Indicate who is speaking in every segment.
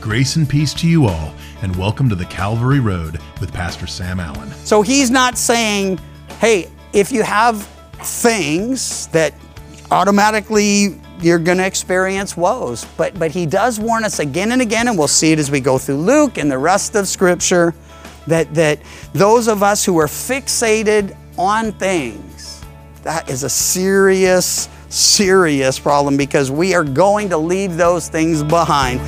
Speaker 1: Grace and peace to you all, and welcome to the Calvary Road with Pastor Sam Allen.
Speaker 2: So he's not saying, hey, if you have things that automatically you're going to experience woes. But, but he does warn us again and again, and we'll see it as we go through Luke and the rest of Scripture, that, that those of us who are fixated on things, that is a serious, serious problem because we are going to leave those things behind.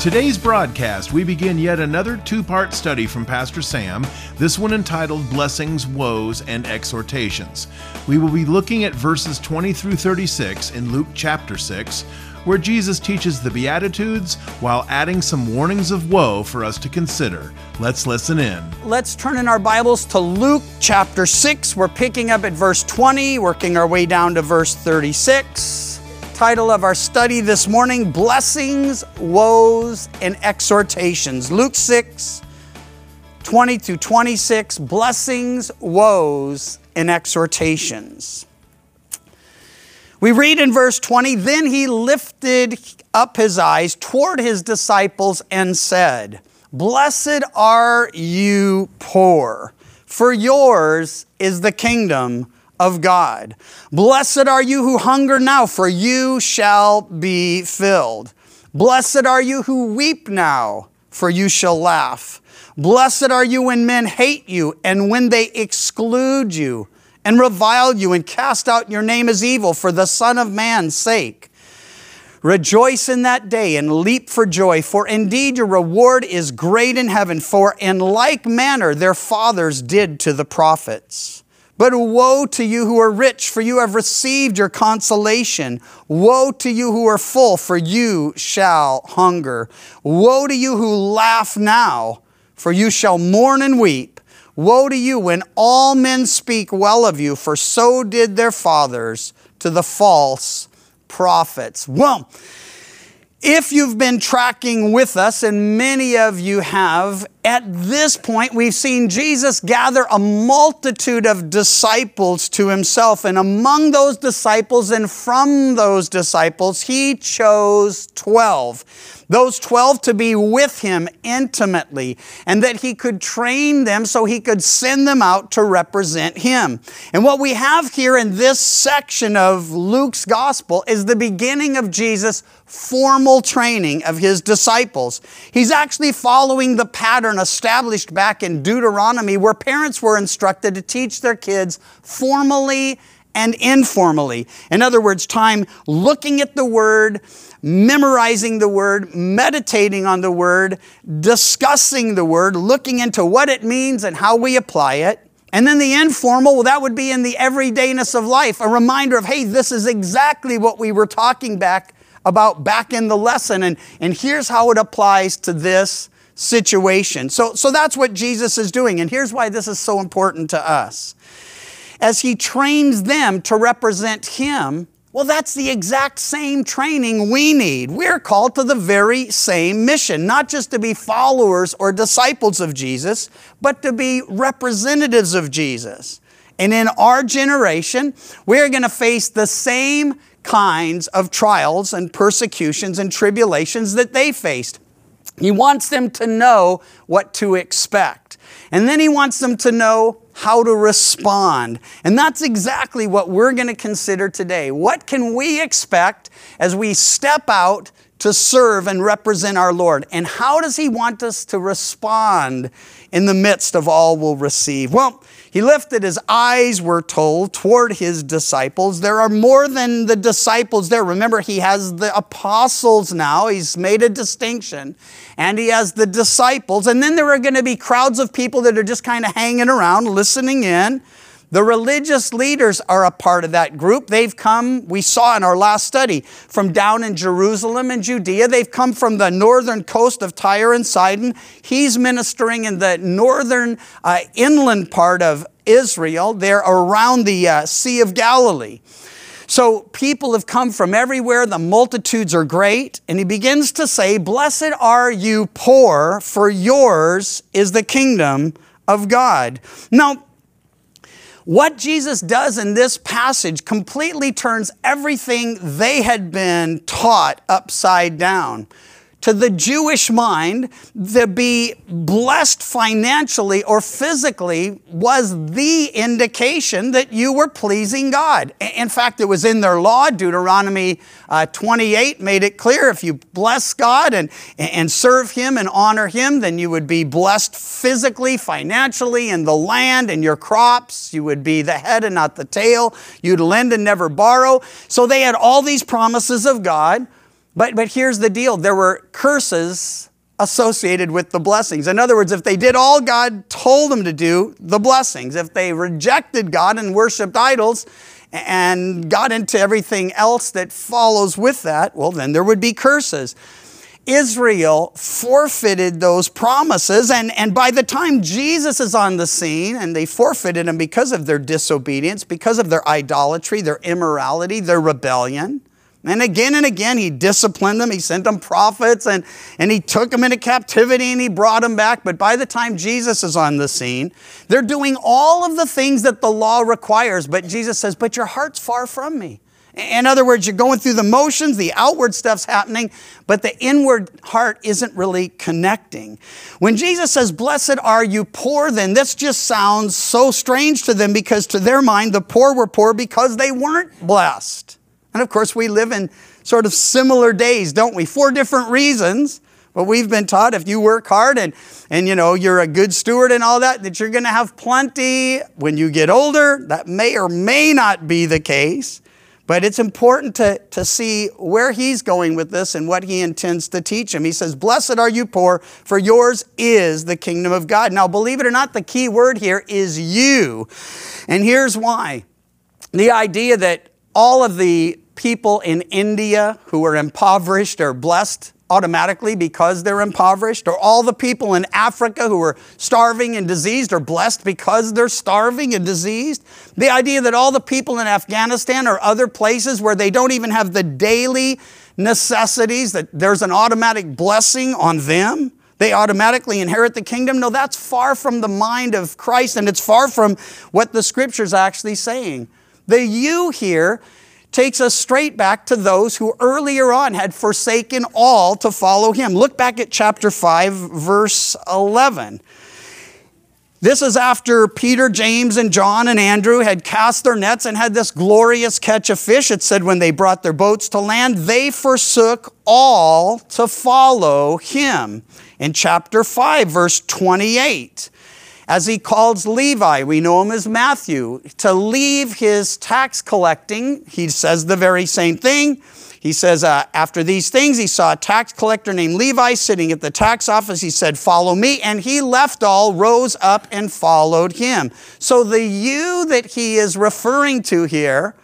Speaker 1: Today's broadcast, we begin yet another two part study from Pastor Sam, this one entitled Blessings, Woes, and Exhortations. We will be looking at verses 20 through 36 in Luke chapter 6, where Jesus teaches the Beatitudes while adding some warnings of woe for us to consider. Let's listen in.
Speaker 2: Let's turn in our Bibles to Luke chapter 6. We're picking up at verse 20, working our way down to verse 36. Title of our study this morning Blessings, Woes, and Exhortations. Luke 6, 20 to 26. Blessings, Woes, and Exhortations. We read in verse 20 Then he lifted up his eyes toward his disciples and said, Blessed are you poor, for yours is the kingdom of God. Blessed are you who hunger now, for you shall be filled. Blessed are you who weep now, for you shall laugh. Blessed are you when men hate you and when they exclude you and revile you and cast out your name as evil for the Son of Man's sake. Rejoice in that day and leap for joy, for indeed your reward is great in heaven, for in like manner their fathers did to the prophets. But woe to you who are rich, for you have received your consolation. Woe to you who are full, for you shall hunger. Woe to you who laugh now, for you shall mourn and weep. Woe to you when all men speak well of you, for so did their fathers to the false prophets. Well, if you've been tracking with us, and many of you have, at this point we've seen Jesus gather a multitude of disciples to himself. And among those disciples and from those disciples, he chose 12 those 12 to be with him intimately, and that he could train them so he could send them out to represent him. And what we have here in this section of Luke's gospel is the beginning of Jesus' formal training of his disciples. He's actually following the pattern established back in Deuteronomy, where parents were instructed to teach their kids formally and informally. In other words, time looking at the word, memorizing the word, meditating on the word, discussing the word, looking into what it means and how we apply it. And then the informal, well, that would be in the everydayness of life, a reminder of, hey, this is exactly what we were talking back about back in the lesson, and, and here's how it applies to this situation. So, so that's what Jesus is doing, and here's why this is so important to us. As he trains them to represent him, well, that's the exact same training we need. We're called to the very same mission, not just to be followers or disciples of Jesus, but to be representatives of Jesus. And in our generation, we're going to face the same kinds of trials and persecutions and tribulations that they faced. He wants them to know what to expect. And then he wants them to know how to respond. And that's exactly what we're going to consider today. What can we expect as we step out to serve and represent our Lord? And how does he want us to respond in the midst of all we'll receive? Well, he lifted his eyes, we're told, toward his disciples. There are more than the disciples there. Remember, he has the apostles now. He's made a distinction. And he has the disciples. And then there are going to be crowds of people that are just kind of hanging around, listening in. The religious leaders are a part of that group. They've come, we saw in our last study, from down in Jerusalem and Judea. They've come from the northern coast of Tyre and Sidon. He's ministering in the northern uh, inland part of Israel. They're around the uh, Sea of Galilee. So people have come from everywhere. The multitudes are great. And he begins to say, Blessed are you poor, for yours is the kingdom of God. Now, What Jesus does in this passage completely turns everything they had been taught upside down. To the Jewish mind, to be blessed financially or physically was the indication that you were pleasing God. In fact, it was in their law. Deuteronomy uh, 28 made it clear if you bless God and, and serve Him and honor Him, then you would be blessed physically, financially, in the land and your crops. You would be the head and not the tail. You'd lend and never borrow. So they had all these promises of God. But, but here's the deal there were curses associated with the blessings. In other words, if they did all God told them to do, the blessings. If they rejected God and worshiped idols and got into everything else that follows with that, well, then there would be curses. Israel forfeited those promises, and, and by the time Jesus is on the scene, and they forfeited them because of their disobedience, because of their idolatry, their immorality, their rebellion, and again and again, he disciplined them. He sent them prophets and, and he took them into captivity and he brought them back. But by the time Jesus is on the scene, they're doing all of the things that the law requires. But Jesus says, But your heart's far from me. In other words, you're going through the motions, the outward stuff's happening, but the inward heart isn't really connecting. When Jesus says, Blessed are you poor, then this just sounds so strange to them because to their mind, the poor were poor because they weren't blessed. And of course, we live in sort of similar days, don't we? For different reasons. But we've been taught if you work hard and, and you know you're a good steward and all that, that you're going to have plenty when you get older. That may or may not be the case. But it's important to, to see where he's going with this and what he intends to teach him. He says, Blessed are you poor, for yours is the kingdom of God. Now, believe it or not, the key word here is you. And here's why. The idea that all of the people in India who are impoverished are blessed automatically because they're impoverished, or all the people in Africa who are starving and diseased are blessed because they're starving and diseased. The idea that all the people in Afghanistan or other places where they don't even have the daily necessities, that there's an automatic blessing on them. They automatically inherit the kingdom. No, that's far from the mind of Christ, and it's far from what the scripture's actually saying. The you here takes us straight back to those who earlier on had forsaken all to follow him. Look back at chapter 5, verse 11. This is after Peter, James, and John and Andrew had cast their nets and had this glorious catch of fish. It said when they brought their boats to land, they forsook all to follow him. In chapter 5, verse 28 as he calls Levi, we know him as Matthew, to leave his tax collecting. He says the very same thing. He says, uh, after these things, he saw a tax collector named Levi sitting at the tax office. He said, Follow me. And he left all, rose up, and followed him. So the you that he is referring to here,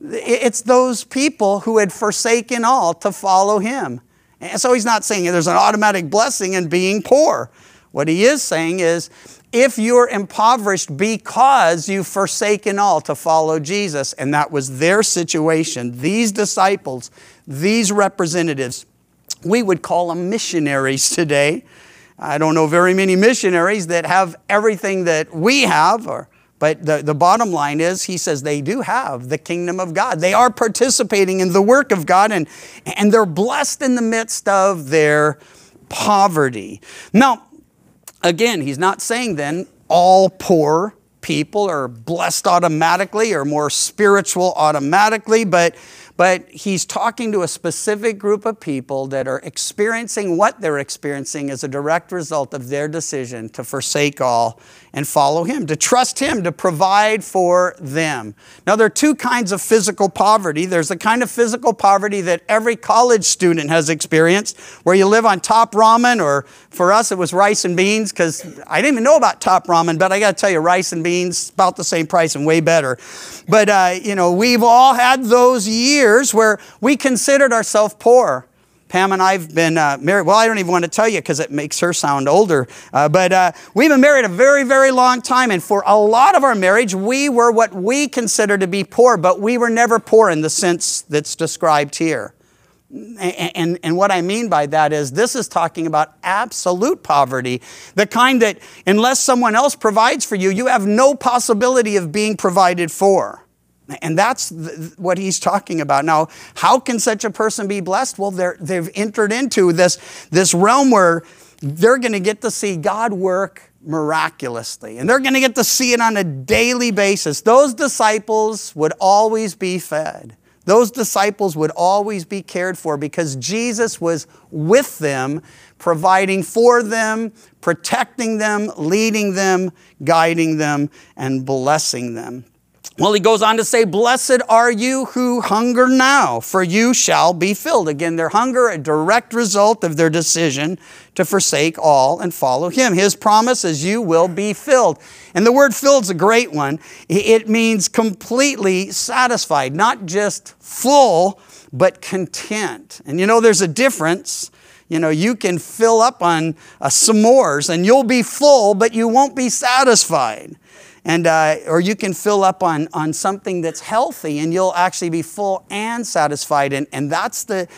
Speaker 2: it's those people who had forsaken all to follow him. And so he's not saying there's an automatic blessing in being poor. What he is saying is, if you're impoverished because you've forsaken all to follow Jesus, and that was their situation, these disciples, these representatives, we would call them missionaries today. I don't know very many missionaries that have everything that we have, or, but the, the bottom line is, he says they do have the kingdom of God. They are participating in the work of God, and, and they're blessed in the midst of their poverty. Now, Again, he's not saying then all poor people are blessed automatically or more spiritual automatically, but, but he's talking to a specific group of people that are experiencing what they're experiencing as a direct result of their decision to forsake all and follow Him, to trust Him to provide for them. Now, there are two kinds of physical poverty. There's the kind of physical poverty that every college student has experienced, where you live on top ramen, or for us, it was rice and beans, because I didn't even know about top ramen, but I got to tell you, rice and beans, about the same price and way better. But, uh, you know, we've all had those years where we considered ourselves poor. Pam and I've been uh, married. Well, I don't even want to tell you because it makes her sound older. Uh, but uh, we've been married a very, very long time. And for a lot of our marriage, we were what we consider to be poor, but we were never poor in the sense that's described here. And, and, and, what I mean by that is this is talking about absolute poverty, the kind that unless someone else provides for you, you have no possibility of being provided for. And that's what he's talking about. Now, how can such a person be blessed? Well, they've entered into this, this realm where they're going to get to see God work miraculously. And they're going to get to see it on a daily basis. Those disciples would always be fed. Those disciples would always be cared for because Jesus was with them, providing for them, protecting them, leading them, guiding them, and blessing them. Well, he goes on to say, Blessed are you who hunger now, for you shall be filled. Again, their hunger, a direct result of their decision to forsake all and follow him. His promise is, You will be filled. And the word filled is a great one. It means completely satisfied, not just full, but content. And you know, there's a difference. You know, you can fill up on uh, s'mores and you'll be full, but you won't be satisfied and uh, or you can fill up on, on something that's healthy and you'll actually be full and satisfied. And, and that's the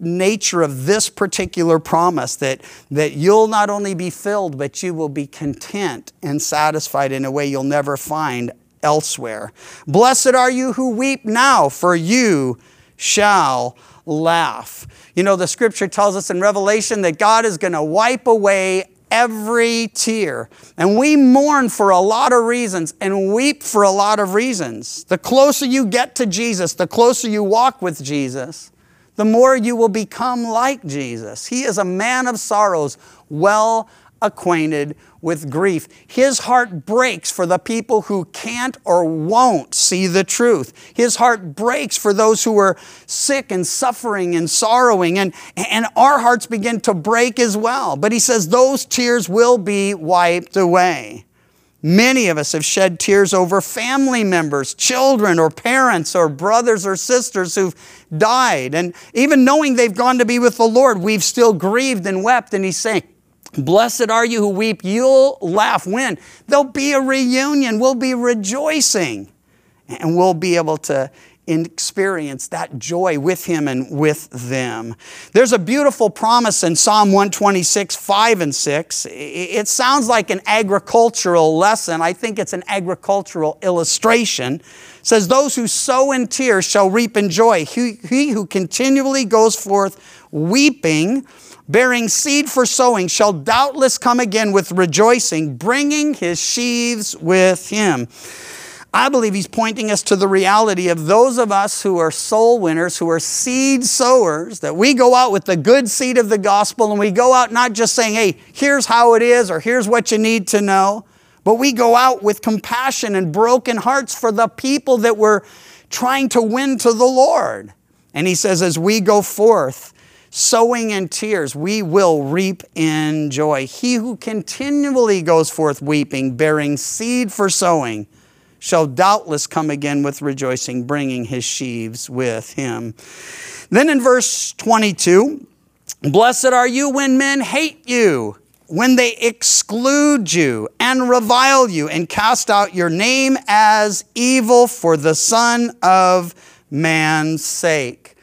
Speaker 2: nature of this particular promise that, that you'll not only be filled but you will be content and satisfied in a way you'll never find elsewhere. Blessed are you who weep now for you shall laugh. You know the scripture tells us in revelation that god is going to wipe away every tear. And we mourn for a lot of reasons and weep for a lot of reasons. The closer you get to Jesus, the closer you walk with Jesus, the more you will become like Jesus. He is a man of sorrows, well acquainted with grief. His heart breaks for the people who can't or won't see the truth. His heart breaks for those who are sick and suffering and sorrowing, and, and our hearts begin to break as well. But he says those tears will be wiped away. Many of us have shed tears over family members, children, or parents, or brothers or sisters who've died. And even knowing they've gone to be with the Lord, we've still grieved and wept. And he's saying, Blessed are you who weep. You'll laugh. When? There'll be a reunion. We'll be rejoicing. And we'll be able to experience that joy with him and with them. There's a beautiful promise in Psalm 126, 5 and 6. It sounds like an agricultural lesson. I think it's an agricultural illustration. It says, Those who sow in tears shall reap in joy. He, he who continually goes forth weeping bearing seed for sowing, shall doubtless come again with rejoicing, bringing his sheaves with him. I believe he's pointing us to the reality of those of us who are soul winners, who are seed sowers, that we go out with the good seed of the gospel and we go out not just saying, hey, here's how it is or here's what you need to know, but we go out with compassion and broken hearts for the people that we're trying to win to the Lord. And he says, as we go forth, sowing in tears, we will reap in joy. He who continually goes forth weeping, bearing seed for sowing, shall doubtless come again with rejoicing, bringing his sheaves with him. Then in verse 22, blessed are you when men hate you, when they exclude you and revile you and cast out your name as evil for the Son of Man's sake.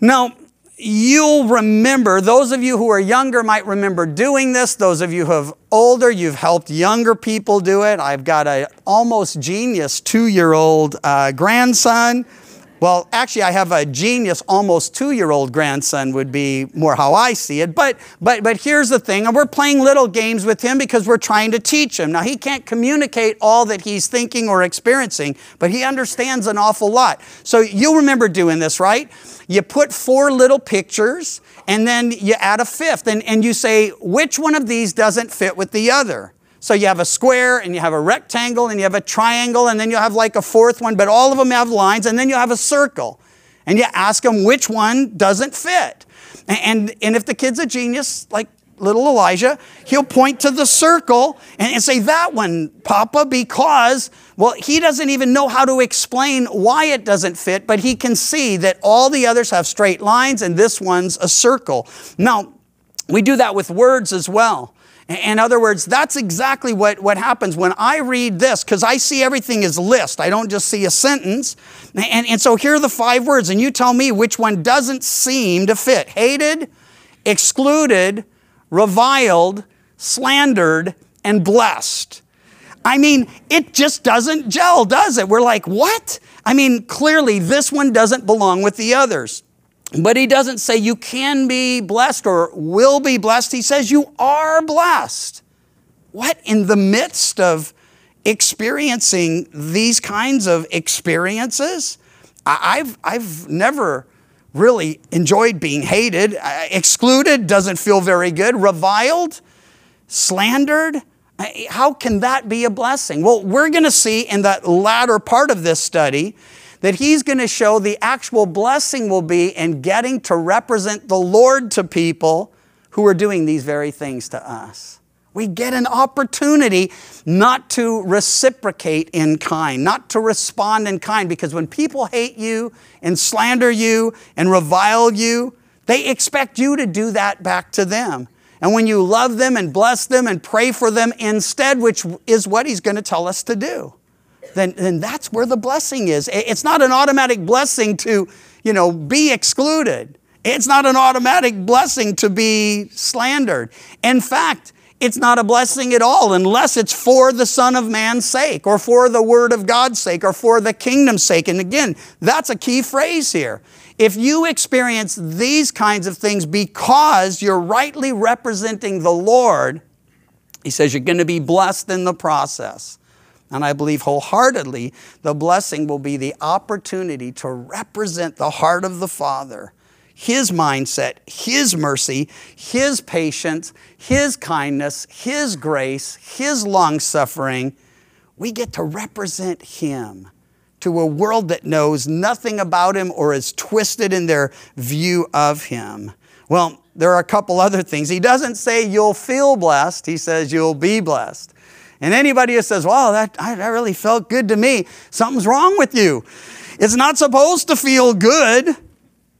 Speaker 2: Now, you'll remember, those of you who are younger might remember doing this. Those of you who have older, you've helped younger people do it. I've got an almost genius two year old uh, grandson. Well, actually, I have a genius, almost two-year-old grandson would be more how I see it. But, but, but here's the thing, and we're playing little games with him because we're trying to teach him. Now, he can't communicate all that he's thinking or experiencing, but he understands an awful lot. So you'll remember doing this, right? You put four little pictures, and then you add a fifth, and, and you say, which one of these doesn't fit with the other? So you have a square and you have a rectangle and you have a triangle and then you have like a fourth one, but all of them have lines and then you have a circle. And you ask them which one doesn't fit. And, and if the kid's a genius, like little Elijah, he'll point to the circle and, and say, That one, Papa, because, well, he doesn't even know how to explain why it doesn't fit, but he can see that all the others have straight lines and this one's a circle. Now, we do that with words as well. In other words, that's exactly what, what happens when I read this, because I see everything as list. I don't just see a sentence. And, and so here are the five words, and you tell me which one doesn't seem to fit hated, excluded, reviled, slandered, and blessed. I mean, it just doesn't gel, does it? We're like, what? I mean, clearly this one doesn't belong with the others. But he doesn't say you can be blessed or will be blessed. He says you are blessed. What? In the midst of experiencing these kinds of experiences? I've, I've never really enjoyed being hated. Excluded doesn't feel very good. Reviled, slandered. How can that be a blessing? Well, we're going to see in that latter part of this study that he's going to show the actual blessing will be in getting to represent the Lord to people who are doing these very things to us. We get an opportunity not to reciprocate in kind, not to respond in kind, because when people hate you and slander you and revile you, they expect you to do that back to them. And when you love them and bless them and pray for them instead, which is what he's going to tell us to do, then, then that's where the blessing is. It's not an automatic blessing to, you know, be excluded. It's not an automatic blessing to be slandered. In fact, it's not a blessing at all unless it's for the Son of Man's sake or for the Word of God's sake or for the kingdom's sake. And again, that's a key phrase here. If you experience these kinds of things because you're rightly representing the Lord, he says you're going to be blessed in the process. And I believe wholeheartedly the blessing will be the opportunity to represent the heart of the Father, His mindset, His mercy, His patience, His kindness, His grace, His long suffering. We get to represent Him to a world that knows nothing about Him or is twisted in their view of Him. Well, there are a couple other things. He doesn't say you'll feel blessed, He says you'll be blessed. And anybody who says, well, that, that really felt good to me, something's wrong with you. It's not supposed to feel good.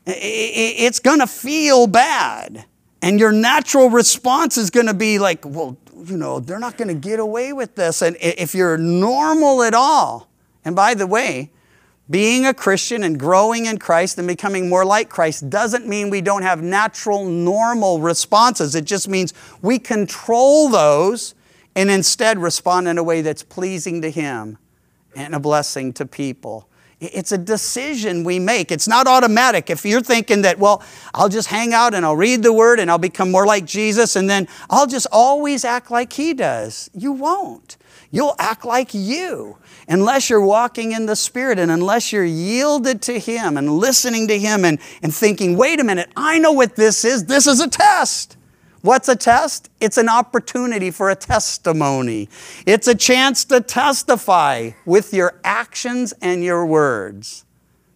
Speaker 2: It's going to feel bad. And your natural response is going to be like, well, you know, they're not going to get away with this. And if you're normal at all, and by the way, being a Christian and growing in Christ and becoming more like Christ doesn't mean we don't have natural, normal responses. It just means we control those and instead respond in a way that's pleasing to Him and a blessing to people. It's a decision we make. It's not automatic. If you're thinking that, well, I'll just hang out and I'll read the Word and I'll become more like Jesus and then I'll just always act like He does, you won't. You'll act like you unless you're walking in the Spirit and unless you're yielded to Him and listening to Him and, and thinking, wait a minute, I know what this is. This is a test. What's a test? It's an opportunity for a testimony. It's a chance to testify with your actions and your words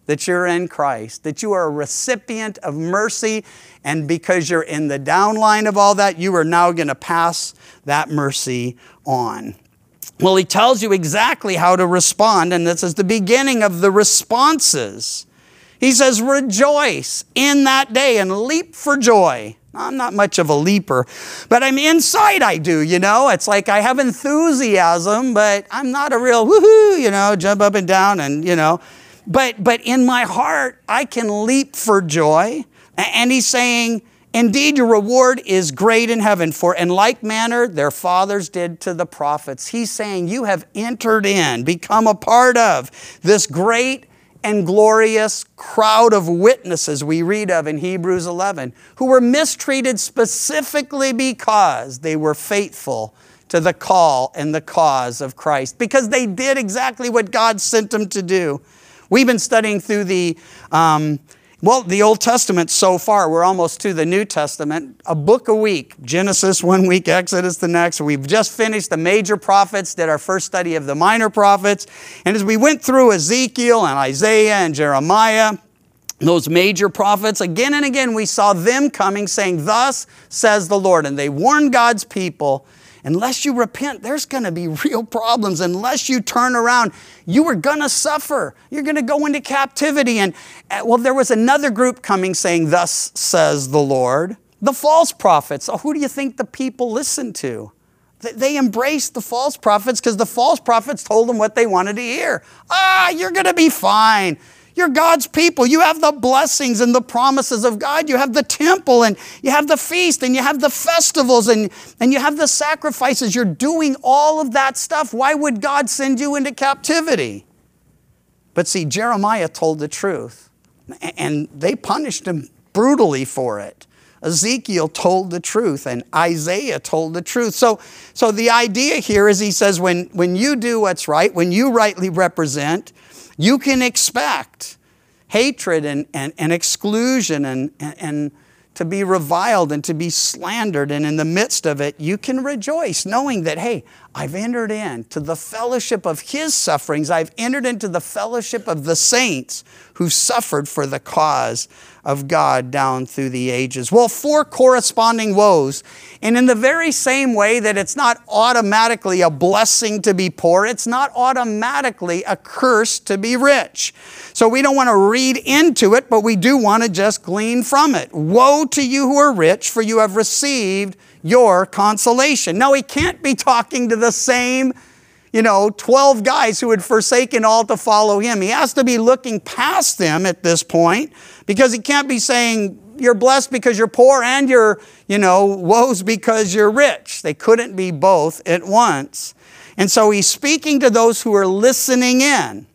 Speaker 2: that you're in Christ, that you are a recipient of mercy, and because you're in the downline of all that, you are now going to pass that mercy on. Well, he tells you exactly how to respond, and this is the beginning of the responses. He says, Rejoice in that day and leap for joy. I'm not much of a leaper, but I'm inside I do, you know? It's like I have enthusiasm, but I'm not a real woohoo, you know, jump up and down and, you know. But but in my heart, I can leap for joy. And he's saying, Indeed, your reward is great in heaven, for in like manner their fathers did to the prophets. He's saying, You have entered in, become a part of this great and glorious crowd of witnesses we read of in Hebrews 11, who were mistreated specifically because they were faithful to the call and the cause of Christ, because they did exactly what God sent them to do. We've been studying through the um, well, the Old Testament so far, we're almost to the New Testament, a book a week. Genesis one week, Exodus the next. We've just finished the major prophets, did our first study of the minor prophets. And as we went through Ezekiel and Isaiah and Jeremiah, those major prophets, again and again, we saw them coming saying, Thus says the Lord. And they warned God's people unless you repent, there's going to be real problems. Unless you turn around, you are going to suffer. You're going to go into captivity. And uh, well, there was another group coming saying, Thus says the Lord. The false prophets, Oh, who do you think the people listened to? They embraced the false prophets because the false prophets told them what they wanted to hear. Ah, you're going to be fine. You're God's people. You have the blessings and the promises of God. You have the temple and you have the feast and you have the festivals and, and you have the sacrifices. You're doing all of that stuff. Why would God send you into captivity? But see, Jeremiah told the truth, and they punished him brutally for it. Ezekiel told the truth, and Isaiah told the truth. So, so the idea here is he says, when, when you do what's right, when you rightly represent, you can expect hatred and, and, and exclusion and, and, and to be reviled and to be slandered. And in the midst of it, you can rejoice knowing that, hey, I've entered into the fellowship of his sufferings. I've entered into the fellowship of the saints who suffered for the cause of God down through the ages. Well, four corresponding woes. And in the very same way that it's not automatically a blessing to be poor, it's not automatically a curse to be rich. So we don't want to read into it, but we do want to just glean from it. Woe to you who are rich, for you have received your consolation. Now, he can't be talking to the same you know, 12 guys who had forsaken all to follow him. He has to be looking past them at this point because he can't be saying, you're blessed because you're poor and you're, you know, woes because you're rich. They couldn't be both at once. And so he's speaking to those who are listening in.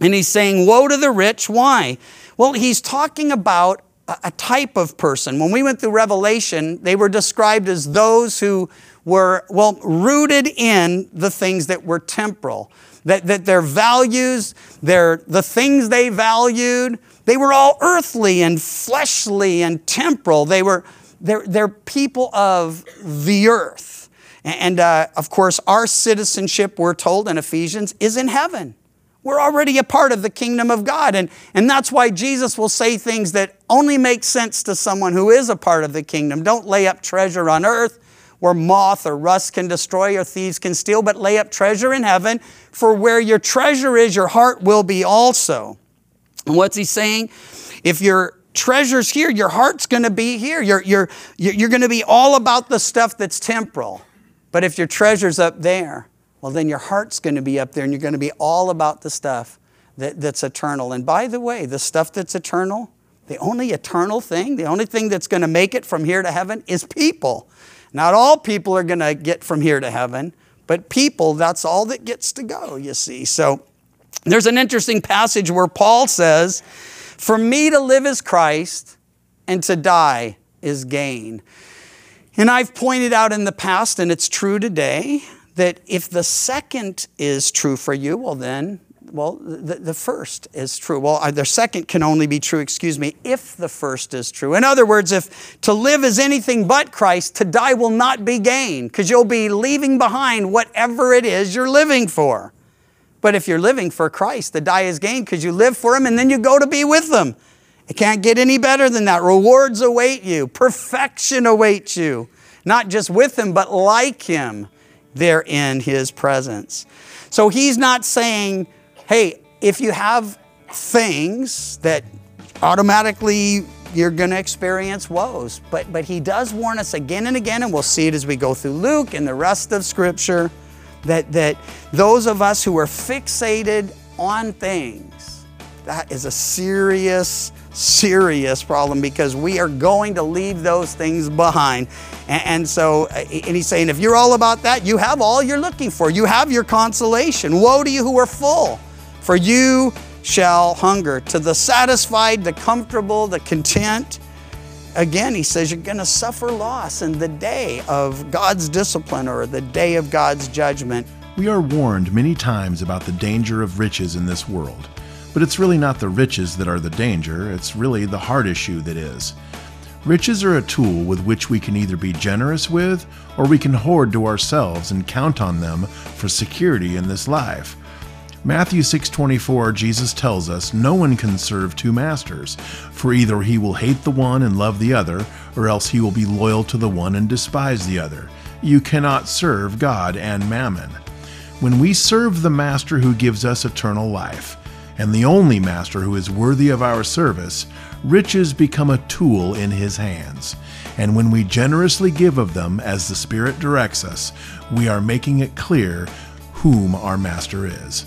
Speaker 2: And he's saying, Woe to the rich. Why? Well, he's talking about a type of person. When we went through Revelation, they were described as those who were, well, rooted in the things that were temporal. That, that their values, their, the things they valued, they were all earthly and fleshly and temporal. They were, they're, they're people of the earth. And uh, of course, our citizenship, we're told in Ephesians, is in heaven. We're already a part of the kingdom of God. And, and that's why Jesus will say things that only make sense to someone who is a part of the kingdom. Don't lay up treasure on earth where moth or rust can destroy or thieves can steal, but lay up treasure in heaven, for where your treasure is, your heart will be also. And what's he saying? If your treasure's here, your heart's going to be here. You're, you're, you're going to be all about the stuff that's temporal. But if your treasure's up there, well, then your heart's going to be up there and you're going to be all about the stuff that, that's eternal. And by the way, the stuff that's eternal, the only eternal thing, the only thing that's going to make it from here to heaven is people. Not all people are going to get from here to heaven, but people, that's all that gets to go, you see. So there's an interesting passage where Paul says, For me to live is Christ, and to die is gain. And I've pointed out in the past, and it's true today, that if the second is true for you, well, then, well, the, the first is true. Well, the second can only be true, excuse me, if the first is true. In other words, if to live is anything but Christ, to die will not be gain, because you'll be leaving behind whatever it is you're living for. But if you're living for Christ, the die is gain because you live for Him and then you go to be with Him. It can't get any better than that. Rewards await you, perfection awaits you, not just with Him, but like Him there in His presence. So He's not saying, hey, if you have things that automatically you're going to experience woes. But, but he does warn us again and again, and we'll see it as we go through Luke and the rest of Scripture, that, that those of us who are fixated on things, that is a serious, serious problem because we are going to leave those things behind. And, and so, and he's saying, if you're all about that, you have all you're looking for. You have your consolation. Woe to you who are full, for you shall hunger. To the satisfied, the comfortable, the content, again, he says you're going to suffer loss in the day of God's discipline or the day of God's judgment.
Speaker 1: We are warned many times about the danger of riches in this world. But it's really not the riches that are the danger, it's really the heart issue that is. Riches are a tool with which we can either be generous with or we can hoard to ourselves and count on them for security in this life. Matthew 6:24 Jesus tells us no one can serve two masters, for either he will hate the one and love the other, or else he will be loyal to the one and despise the other. You cannot serve God and mammon. When we serve the master who gives us eternal life, and the only master who is worthy of our service, riches become a tool in his hands. And when we generously give of them as the Spirit directs us, we are making it clear whom our Master is.